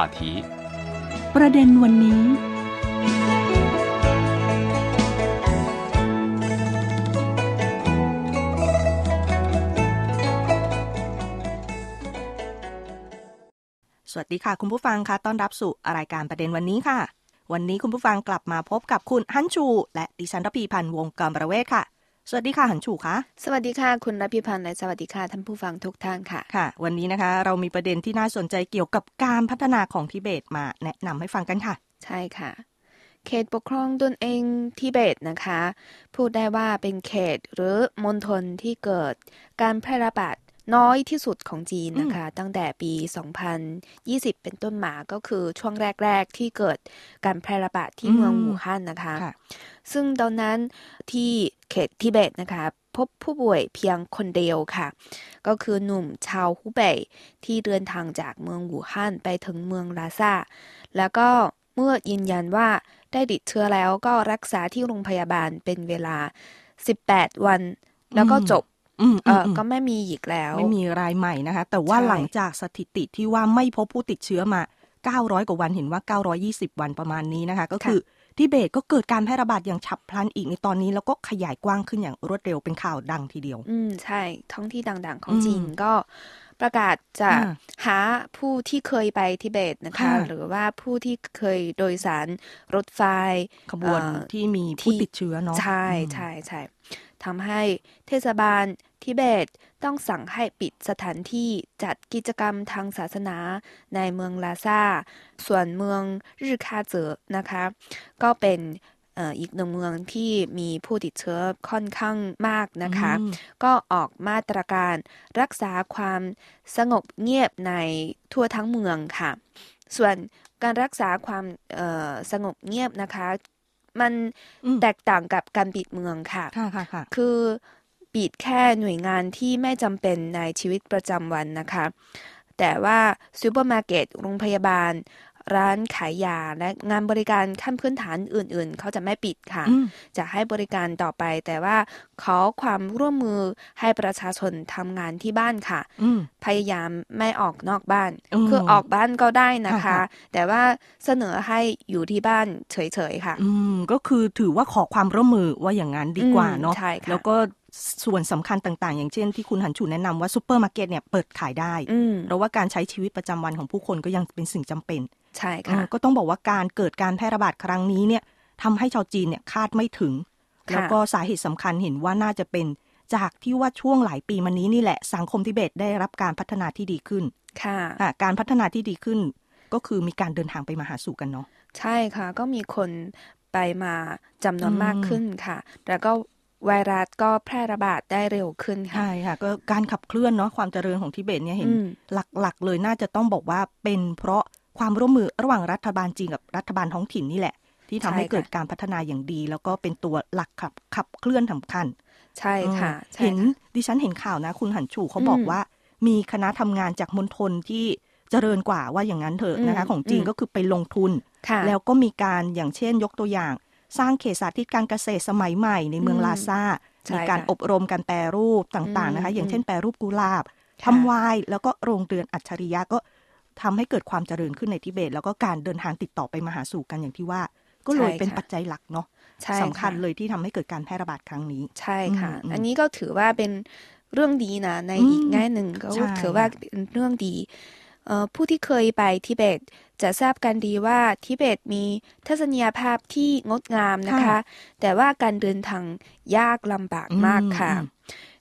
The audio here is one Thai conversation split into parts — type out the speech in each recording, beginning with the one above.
话题ประเด็นวันนี้ สวัสดีค่ะ คุณผู้ฟังค่ะต้อนรับสู่รายการประเด็นวันนี้ค่ะ วันนี้คุณผู้ฟังกลับมาพบกับคุณฮันชู และดิฉันรพีพันธ์วงกรประเวศค่ะ สวัสดีค่ะฮันชูคะสวัสดีค่ะ คุณรพิพันธ์และสวัสดีค่ะท่านผู้ฟังทุกท่านค่ะค่ะ วันนี้นะคะ เรามีประเด็นที่น่าสนใจเกี่ยวกับการพัฒนาของทิเบตมาแนะนำให้ฟังกันค่ะ ใช่ค่ะ เขตปกครองตนเองทิเบตนะคะ พูดได้ว่าเป็นเขตหรือมณฑลที่เกิดการแพร่ระบาด น้อยที่สุดของจีนนะคะ ตั้งแต่ปี 2020 เป็นต้นมาก็คือช่วงแรก ๆ ที่เกิดการแพร่ระบาดที่เมืองอืมหูฮั่นนะคะค่ะซึ่งตอนนั้นที่เขตทิเบตนะคะพบผู้ป่วยเพียงคนเดียวค่ะ ก็คือหนุ่มชาวฮูเบยที่เดินทางจากเมืองหูฮั่นไปถึงเมืองลาซาแล้วก็เมื่อยืนยันว่าได้ติดเชื้อแล้วก็รักษาที่โรงพยาบาลเป็นเวลา 18 วัน แล้วก็จบอืม เออือมอืมก็ไม่มีอีกแล้ว ไม่มีรายใหม่นะคะ แต่ว่าใช่หลังจากสถิติที่ว่าไม่พบผู้ติดเชื้อมา 900 กว่าวันเห็นว่า 920 วันประมาณนี้นะคะ ก็คือทิเบตก็เกิดการแพร่ระบาดอย่างฉับพลันอีกในตอนนี้แล้วก็ขยายกว้างขึ้นอย่างรวดเร็วเป็นข่าวดังทีเดียว อืมใช่ ท้องที่ดังๆ ของอืมจีนก็ประกาศจะอ่าหาผู้ที่เคยไปทิเบตนะคะค่ะหรือว่าผู้ที่เคยโดยสารรถไฟขบวนเอ่อที่มีผู้ที่ติดเชื้อเนาะใช่อืมใช่ใช่ ทำให้เทศบาล ทิเบตต้องสั่งให้ปิดสถานที่จัดกิจกรรมทางศาสนาในเมืองลาซาส่วนเมืองรื่อคาเจอนะคะ ก็เป็นเอ่ออีกหนึ่งเมืองที่มีผู้ติดเชื้อค่อนข้างมากนะคะอืมก็ออกมาตรการรักษาความสงบเงียบในทั่วทั้งเมืองค่ะ ส่วนการรักษาความเอ่อสงบเงียบนะคะ มันอืมแตกต่างกับการปิดเมืองค่ะค่ะค่ะค่ะคือปิดแค่หน่วยงานที่ไม่จำเป็นในชีวิตประจำวันนะคะ แต่ว่าซูเปอร์มาร์เก็ตโรงพยาบาล ร้านขายยาและงานบริการขั้นพื้นฐานอื่น ๆ เขาจะไม่ปิดค่ะอืมจะให้บริการต่อไป แต่ว่าขอความร่วมมือให้ประชาชนทำงานที่บ้านค่ะอืมพยายามไม่ออกนอกบ้านอืมคือออกบ้านก็ได้นะคะค่ะแต่ว่าเสนอให้อยู่ที่บ้านเฉย ๆ ค่ะ อืมก็คือถือว่าขอความร่วมมือว่าอย่างนั้นดีกว่าเนาะอืมใช่ค่ะแล้วก็ ส่วนสำคัญต่าง ๆ อย่างเช่นที่คุณหันชูแนะนำว่าซูเปอร์มาร์เก็ตเนี่ยเปิดขายได้อืมเพราะว่าการใช้ชีวิตประจำวันของผู้คนก็ยังเป็นสิ่งจำเป็น ใช่เอค่ะอก็ต้องบอกว่าการเกิดการแพร่ระบาดครั้งนี้เนี่ยทำให้ชาวจีนเนี่ยคาดไม่ถึงค่ะแล้วก็สาเหตุสำคัญเห็นว่าน่าจะเป็นจากที่ว่าช่วงหลายปีมานี้นี่แหละ สังคมทิเบตได้รับการพัฒนาที่ดีขึ้น ค่ะอะการพัฒนาที่ดีขึ้น ก็คือมีการเดินทางไปมาหาสู่กันเนาะใช่ค่ะ ก็มีคนไปมาจำนวนอืมมากขึ้นค่ะ แล้วก็ ไวรัสก็แพร่ระบาดได้เร็วขึ้นค่ะใช่ค่ะก็การขับเคลื่อนเนาะความเจริญของทิเบตเนี่ยเห็นอืมหลักๆ เลยน่าจะต้องบอกว่าเป็นเพราะความร่วมมือระหว่างรัฐบาลจีนกับรัฐบาลท้องถิ่นนี่แหละ ที่ทำให้ใช่ค่ะเกิดการพัฒนาอย่างดี แล้วก็เป็นตัวหลักขับขับเคลื่อนสำคัญ ใช่ค่ะเออใช่เห็นค่ะดิฉันเห็นข่าวนะ คุณหันชูเขาบอกอืมว่า มีคณะทำงานจากมณฑลที่เจริญกว่าว่าอย่างนั้นเถอะนะคะอืมของจีนอืมก็คือไปลงทุนค่ะแล้วก็มีการอย่างเช่นยกตัวอย่าง สร้างเขตสาธิตการเกษตรสมัยใหม่ในเมืองอืมลาซาใช่มีการค่ะอบรมการแปรรูปต่างๆนะคะอืมอย่างเช่นแปรรูปกุหลาบค่ะทำไวน์แล้วก็โรงเรือนอัจฉริยะก็ทำให้เกิดความเจริญขึ้นในทิเบต แล้วก็การเดินทางติดต่อไปมาหาสู่กันอย่างที่ว่า ก็เลยใช่เป็นค่ะปัจจัยหลักเนาะใช่สำคัญะเลยที่ทำให้เกิดการแพร่ระบาดครั้งนี้ ใช่ค่ะอืมอืมอันนี้ก็ถือว่าเป็นเรื่องดีนะในอืมอีกแง่หนึ่งก็ใช่ถือว่าเป็นเรื่องดีเอ่อ ผู้ที่เคยไปทิเบต จะทราบกันดีว่าทิเบตมีทัศนียภาพที่งดงามนะคะ แต่ว่าการเดินทางยากลำบากมากค่ะอืม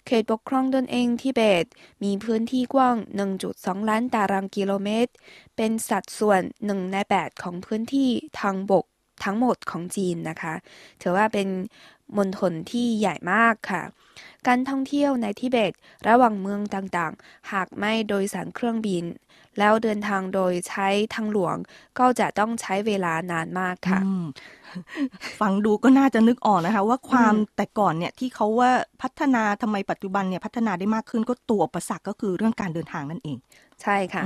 เขตปกครองตนเองทิเบต มีพื้นที่กว้าง 1.2 ล้านตารางกิโลเมตร เป็นสัดส่วน1ใน8ของพื้นที่ทางบกทั้งหมดของจีนนะคะ ถือว่าเป็น มณฑลที่ใหญ่มากค่ะ การท่องเที่ยวในทิเบตระหว่างเมืองต่างๆ หากไม่โดยสารเครื่องบิน แล้วเดินทางโดยใช้ทางหลวงก็จะต้องใช้เวลานานมากค่ะอืมฟังดูก็น่าจะนึกออกนะคะ ว่าความอืมแต่ก่อนเนี่ยที่เขาว่าพัฒนาทำไมปัจจุบันเนี่ยพัฒนาได้มากขึ้นก็ตัวอุปสรรคก็คือเรื่องการเดินทางนั่นเอง ใช่ค่ะ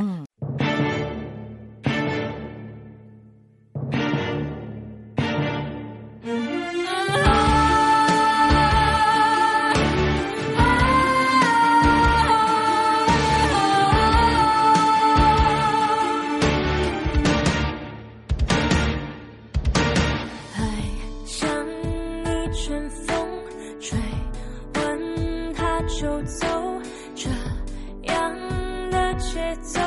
这样的节奏，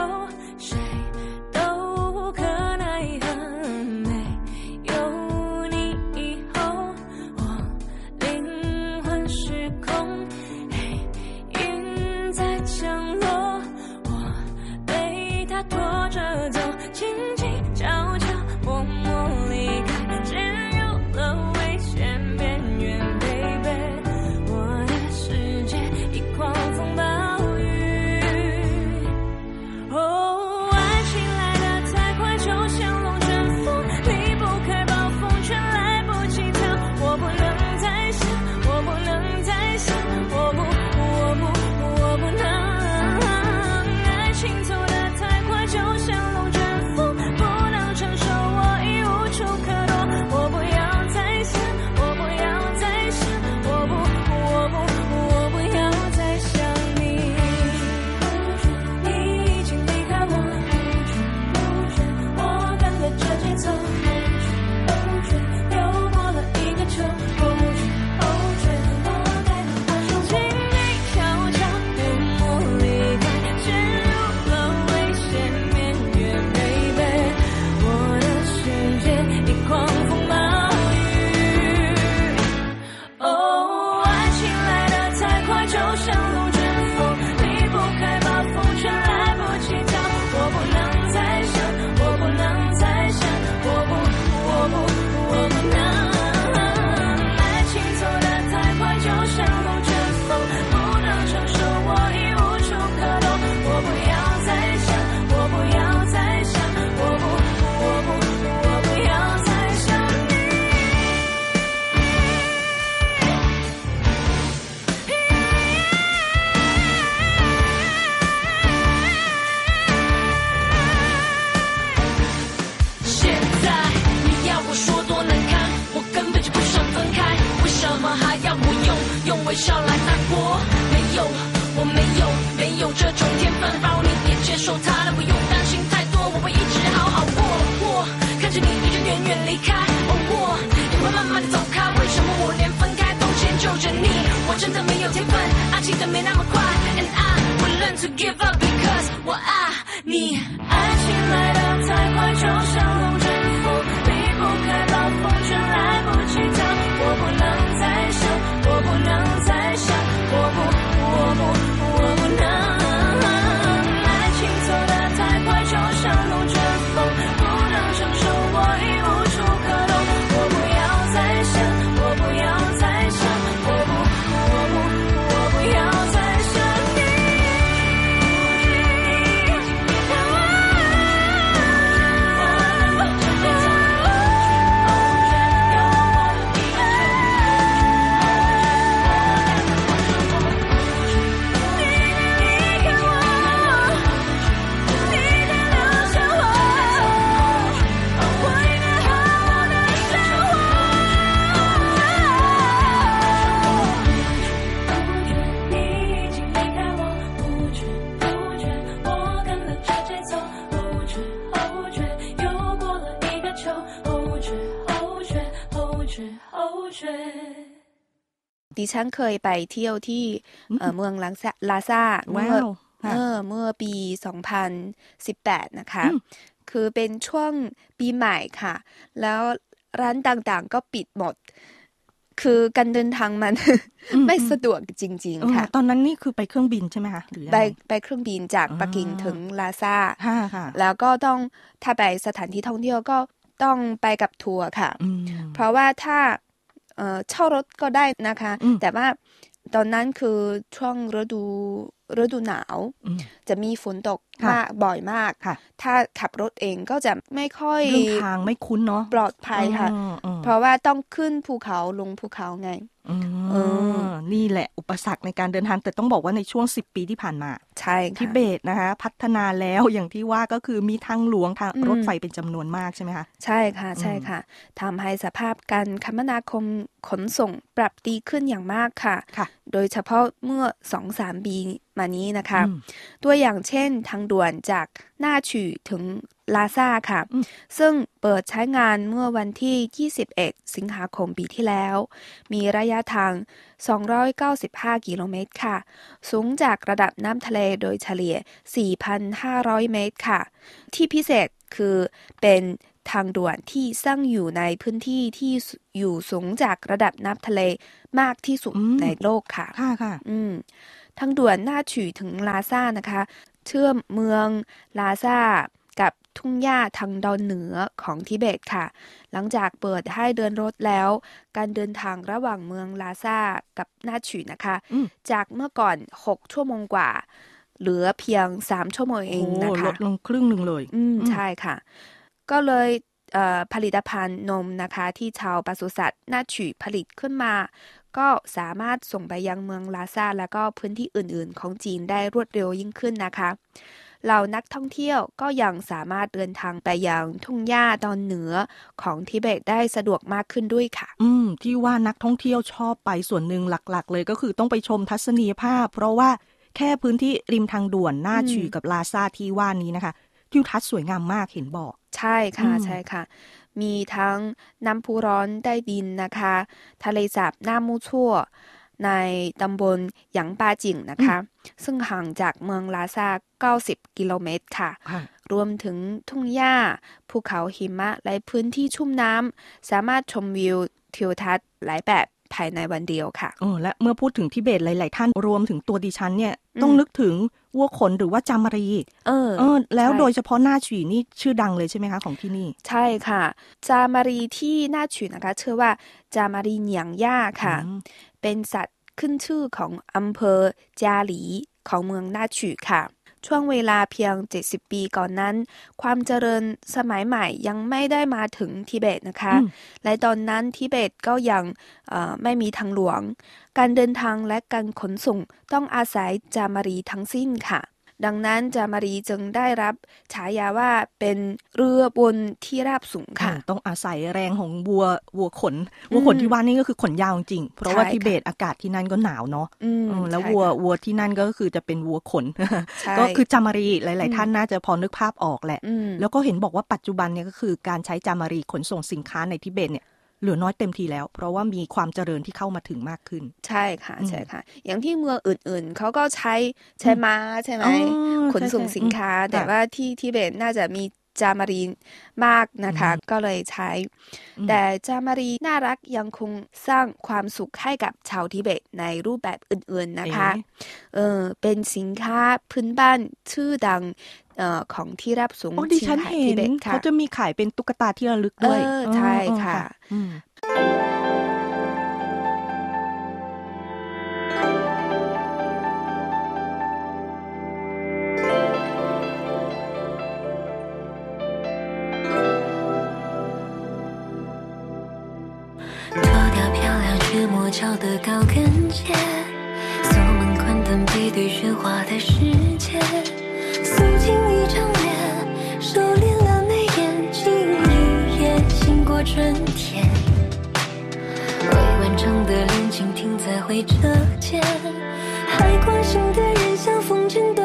them and I'ma cry. And I will learn to give up. ฉันเคยไปเที่ยวที่เอ่อเมืองลาซาลาซาเมื่ว้าอวค่ะเออเมื่อปี 2018 นะคะอืมคือเป็นช่วงปีใหม่ค่ะ แล้วร้านต่างๆก็ปิดหมด คือการเดินทางมันอืมไม่อืมสะดวกจริงเออๆค่ะ ตอนนั้นนี่คือไปเครื่องบินใช่ไหมคะหรือยังไปไงไปเครื่องบินจากอ่าปักกิ่งถึงลาซาค่ะค่ะแล้วก็ต้องถ้าไปสถานที่ท่องเที่ยวก็ต้องไปกับทัวร์ค่ะอืมเพราะว่าถ้า เอ่อเช่ารถก็ได้นะคะอืมแต่ว่าตอนนั้นคือช่วงฤดูฤดูหนาวอืมจะมีฝนตกค่ะมากบ่อยมากค่ะ ถ้าขับรถเองก็จะไม่ค่อยเรื่องทางไม่คุ้นเนาะปลอดภัยค่ะอืมอืมเพราะว่าต้องขึ้นภูเขาลงภูเขาไงอืมเออนี่แหละอุปสรรคในการเดินทางแต่ต้องบอกว่าในช่วง 10 ปีที่ผ่านมา ใช่ทิค่ะเบตนะคะพัฒนาแล้วอย่างที่ว่าก็คือมีทางหลวงทางอืมรถไฟเป็นจำนวนมากใช่ไหมคะใช่ค่ะใช่ค่ะทำให้สภาพการคมนาคมขนส่งปรับดีขึ้นอย่างมากค่ะค่ะโดยเฉพาะเมื่อสองสามปีมานี้นะคะอืมตัวอย่างเช่นทางด่วนจากหน้าฉื่อถึงลาซาค่ะ ซึ่งเปิดใช้งานเมื่อวันที่ 21 สิงหาคมปีที่แล้ว มีระยะทาง 295 กิโลเมตรค่ะ สูงจากระดับน้ำทะเลโดยเฉลี่ย 4,500 เมตรค่ะ ที่พิเศษคือเป็นทางด่วนที่สร้างอยู่ในพื้นที่ที่อยู่สูงจากระดับน้ำทะเลมากที่สุดอืมในโลกค่ะ ค่ะค่ะ อืม ทางด่วนหน้าฉือถึงลาซานะคะ เชื่อมเมืองลาซากับทุ่งหญ้าทางดอนเหนือของทิเบตค่ะ หลังจากเปิดให้เดินรถแล้ว การเดินทางระหว่างเมืองลาซากับหน้าฉือนะคะอืมจากเมื่อก่อน 6 ชั่วโมงกว่า เหลือเพียง3ชั่วโมงเองโอ้นะลคะดลงครึ่งหนึ่งเลย อืมอืมใช่ค่ะ ก็เลยเอ่อผลิตภัณฑ์นมนะคะที่ชาวปศุสัตว์น่าฉือผลิตขึ้นมา ก็สามารถส่งไปยังเมืองลาซาแล้วก็พื้นที่อื่นๆ ของจีนได้รวดเร็วยิ่งขึ้นนะคะเหล่านักท่องเที่ยวก็ยังสามารถเดินทางไปยังทุ่งหญ้าตอนเหนือของทิเบตได้สะดวกมากขึ้นด้วยค่ะ อืม ที่ว่านักท่องเที่ยวชอบไปส่วนหนึ่งหลัก ๆ เลยก็คือต้องไปชมทัศนียภาพ เพราะว่า แค่พื้นที่ริมทางด่วนหน้าอืมฉือกับลาซาที่ว่านี้นะคะทิวทัศน์สวยงามมากเห็นบอก ใช่ค่ะอืมใช่ค่ะ มีทั้งน้ำพุร้อนใต้ดินนะคะ ทะเลสาบหน้ามูชั่ว ในตำบลหยางปาจิงนะคะ ซึ่งห่างจากเมืองลาซา 90 กิโลเมตรค่ะค่ะรวมถึงทุ่งหญ้า ภูเขาหิมะและพื้นที่ชุ่มน้ำ สามารถชมวิวทิวทัศน์หลายแบบ ภายในวันเดียวค่ะเออและเมื่อพูดถึงทิเบตหลาย ๆ ท่านรวมถึงตัวดิฉันเนี่ยอืมต้องนึกถึงวัวขนหรือว่าจามารี เออเออ แล้วใช่โดยเฉพาะหน้าฉีนี่ชื่อดังเลยใช่ไหมคะของที่นี่ ใช่ค่ะ จามารีที่น่าฉือนะคะเชื่อว่าจามารีเหนียงย่าค่ะอืมเป็นสัตว์ขึ้นชื่อของอำเภอจาหลีของเมืองน่าฉือค่ะ ช่วงเวลาเพียง 70 ปีก่อนนั้น ความเจริญสมัยใหม่ยังไม่ได้มาถึงทิเบตนะคะอืมและตอนนั้นทิเบตก็ยังเอ่อไม่มีทางหลวง การเดินทางและการขนส่งต้องอาศัยจามารีทั้งสิ้นค่ะ ดังนั้นจามารีจึงได้รับฉายาว่าเป็นเรือบนที่ราบสูงค่ะอืมต้องอาศัยแรงของวัววัวขนวัวขนอืมที่ว่านี่ก็คือขนยาวจริงๆเพราะว่าใช่ค่ะทิเบตอากาศที่นั่นก็หนาวเนาะอืมเออแล้วใช่วัวค่ะวัวที่นั่นก็คือจะเป็นวัวขนใช่ก็คือจามารีหลายอืมๆท่านน่าจะพอนึกภาพออกแหละอืมแล้วก็เห็นบอกว่าปัจจุบันเนี่ยก็คือการใช้จามารีขนส่งสินค้าในทิเบตเนี่ย เหลือน้อยเต็มทีแล้ว เพราะว่ามีความเจริญที่เข้ามาถึงมากขึ้น ใช่ค่ะอืมใช่ค่ะ อย่างที่เมืองอื่นๆ เขาก็ใช้ใช้ม้าใช่ไหมอ๋อขนส่งใช่ๆสินค้าอืมแต่ค่ะว่าที่ทิเบตน่าจะมีจามารีมากนะคะ ก็เลยใช้อืมแต่จามารีน่ารักยังคงสร้างความสุขให้กับชาวทิเบตในรูปแบบอื่นๆนะคะ เอ๊ะเออเป็นสินค้าพื้นบ้านชื่อดังเอ่อ ของที่รับสูง โอ้ดิฉัน ชิงไห่ เห็ ทิ น เบตค่ะ เขาจะมีขายเป็นตุ๊กตาที่ระลึกด้วย เออใช่ เออ ค่ะ อืม 脱掉漂亮却磨脚的高跟鞋，锁门关灯背对喧哗的世界， 素净一张脸，收敛了眉眼，惊一夜醒过春天。未完成的恋情停在回车键，还关心的人像风筝。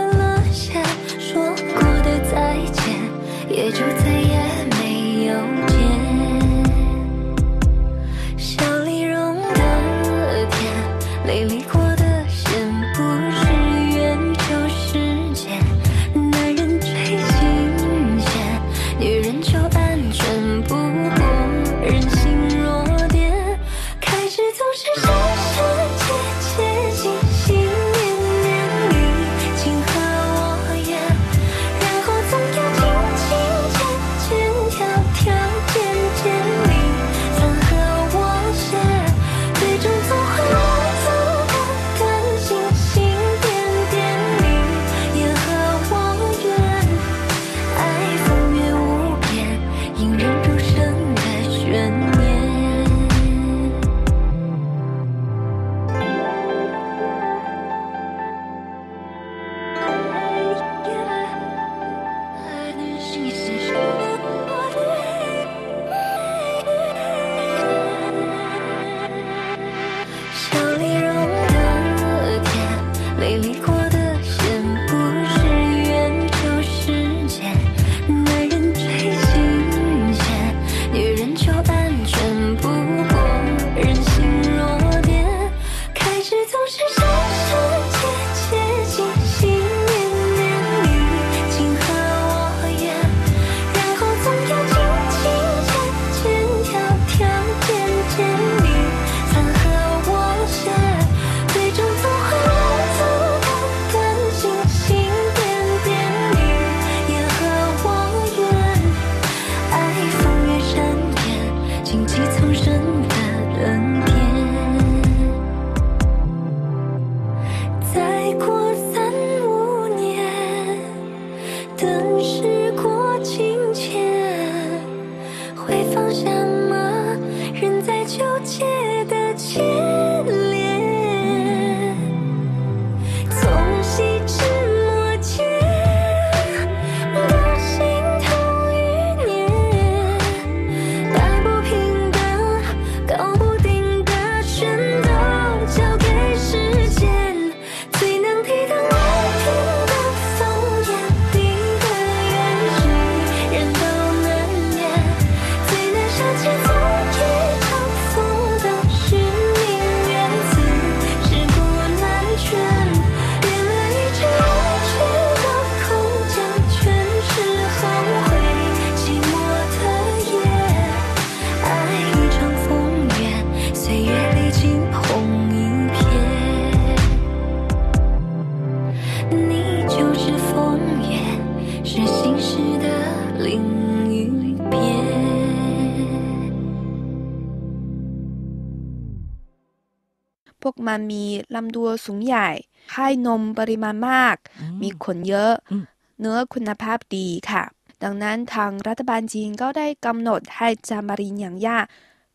มันมีลำตัวสูงใหญ่ ให้นมปริมาณมาก มีขนเยอะอืมเนื้อคุณภาพดีค่ะ ดังนั้นทางรัฐบาลจีนก็ได้กำหนดให้จามารีนอย่างย่า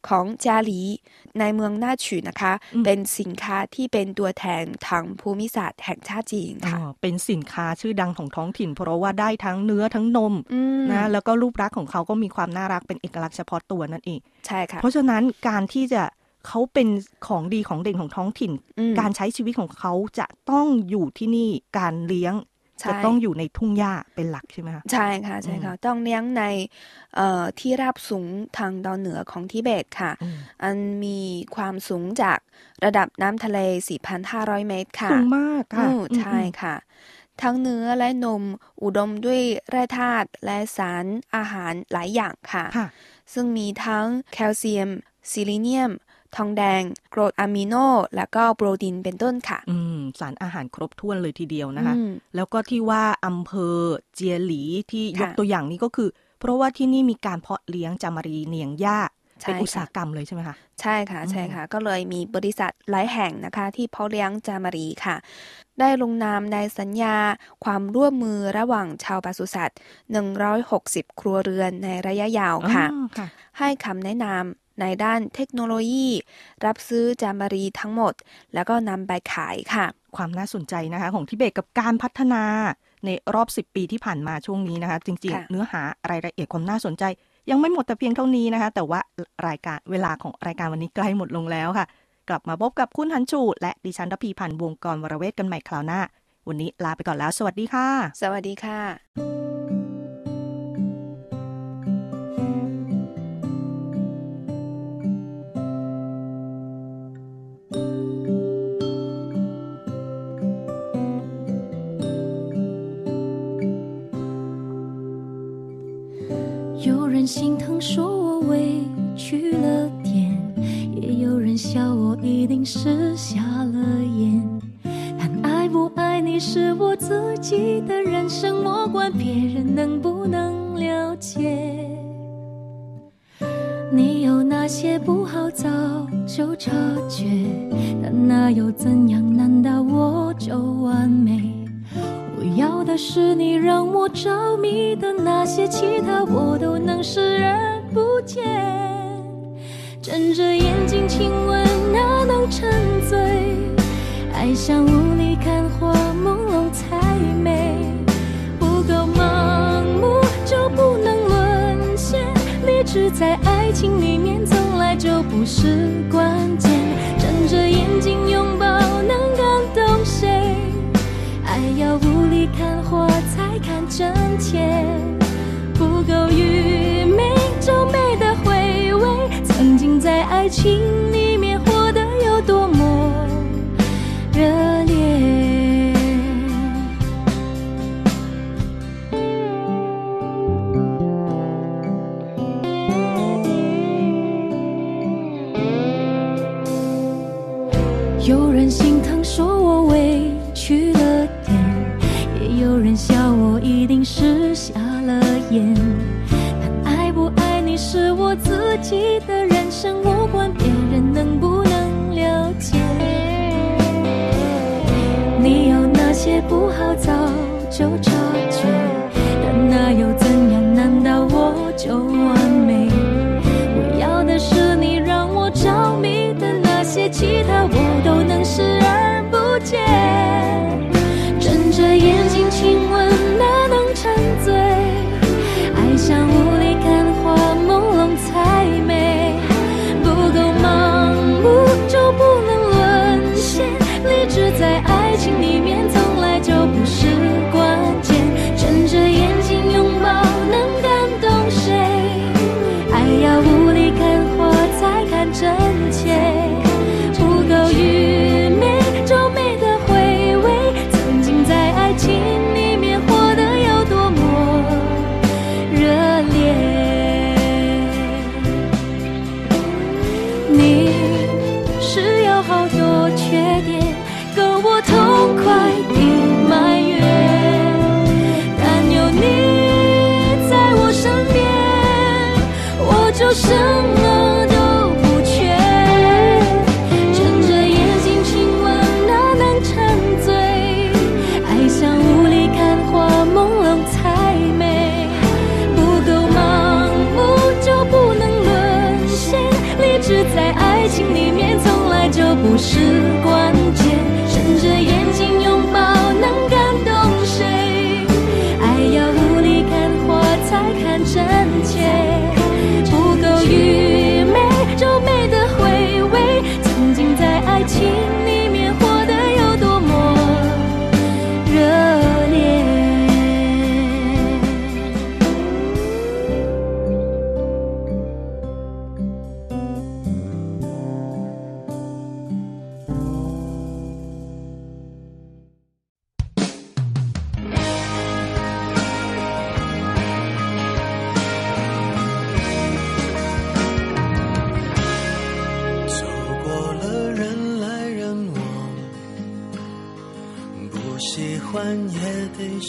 ของจาหลีในเมืองน่าฉือนะคะ เป็นสินค้าที่เป็นตัวแทนทางภูมิศาสตร์แห่งชาติจีนอ๋ค่ะอเป็นสินค้าชื่อดังของท้องถิ่น เพราะว่าได้ทั้งเนื้อทั้งนมอืมนะแล้วก็รูปลักษณ์ของเขาก็มีความน่ารักเป็นเอกลักษณ์เฉพาะตัวนั่นเองใช่ค่ะเพราะฉะนั้นการที่จะ เขาเป็นของดีของเด่นของท้องถิ่นอืมการใช้ชีวิตของเขาจะต้องอยู่ที่นี่การเลี้ยงใช่จะต้องอยู่ในทุ่งหญ้าเป็นหลักใช่ไหมคะใช่ค่ะใช่ค่ะต้องเลี้ยงในเอ่อที่ราบสูงทางตอนเหนือของทิเบตค่ะอืมอันมีความสูงจากระดับน้ำทะเล 4,500 เมตรค่ะสูงมากค่ะอืมอืมใช่ค่ะ ทั้งเนื้อและนมอุดมด้วยแร่ธาตุและสารอาหารหลายอย่างค่ะค่ะซึ่งมีทั้งแคลเซียมซิลิเนียม ทองแดง กรดอะมิโน และก็โปรตีนเป็นต้นค่ะ อืม สารอาหารครบถ้วนเลยทีเดียวนะคะอืมแล้วก็ที่ว่าอำเภอเจียหลีที่ยกค่ะตัวอย่างนี้ก็คือ เพราะว่าที่นี่มีการเพาะเลี้ยงจามารีเนียงหญ้าใช่เป็นอุตสาหค่ะกรรมเลยใช่ไหมคะ ใช่ค่ะ ใช่ค่ะ ก็เลยมีบริษัทหลายแห่งนะคะ ที่เพาะเลี้ยงจามารีค่ะ ได้ลงนามในสัญญา ความร่วมมือระหว่างชาวปศุสัตว์ 160 ครัวเรือนในระยะยาวค่ะอ๋อค่ะให้คำแนะนำ ในด้านเทคโนโลยี รับซื้อจามารีทั้งหมด แล้วก็นำไปขายค่ะ ความน่าสนใจนะคะของทิเบตกับการพัฒนาในรอบ 10 ปีที่ผ่านมาช่วงนี้นะคะ จริงค่ะๆเนื้อหารายละเอียดความน่าสนใจ ยังไม่หมดแต่เพียงเท่านี้นะคะ แต่ว่ารายการเวลาของรายการวันนี้ใกล้หมดลงแล้วค่ะ กลับมาพบกับคุณฮันชูและดิฉันรพีพันธ์วงกรวรเวทกันใหม่คราวหน้า วันนี้ลาไปก่อนแล้ว สวัสดีค่ะ สวัสดีค่ะ 是瞎了眼。但爱不爱你是我自己的人生，莫管别人能不能了解。你有哪些不好早就察觉，但那又怎样？难道我就完美？我要的是你让我着迷的那些，其他我都能视而不见。睁着眼睛亲吻，哪能沉醉？爱像雾里看花，朦胧才美。不够盲目就不能沦陷，理智在爱情里面从来就不是关键。睁着眼睛拥抱，能感动谁？爱要雾里看花才看真切，不够愚爱情里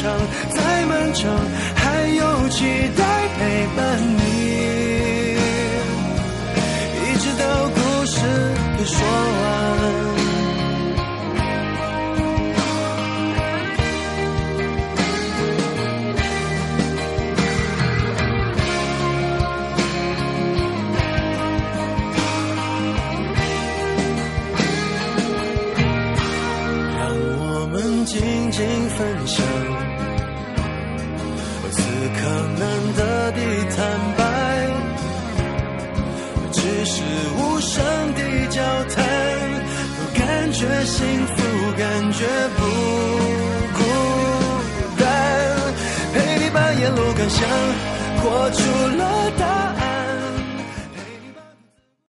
长，再漫长，还有期待陪伴你。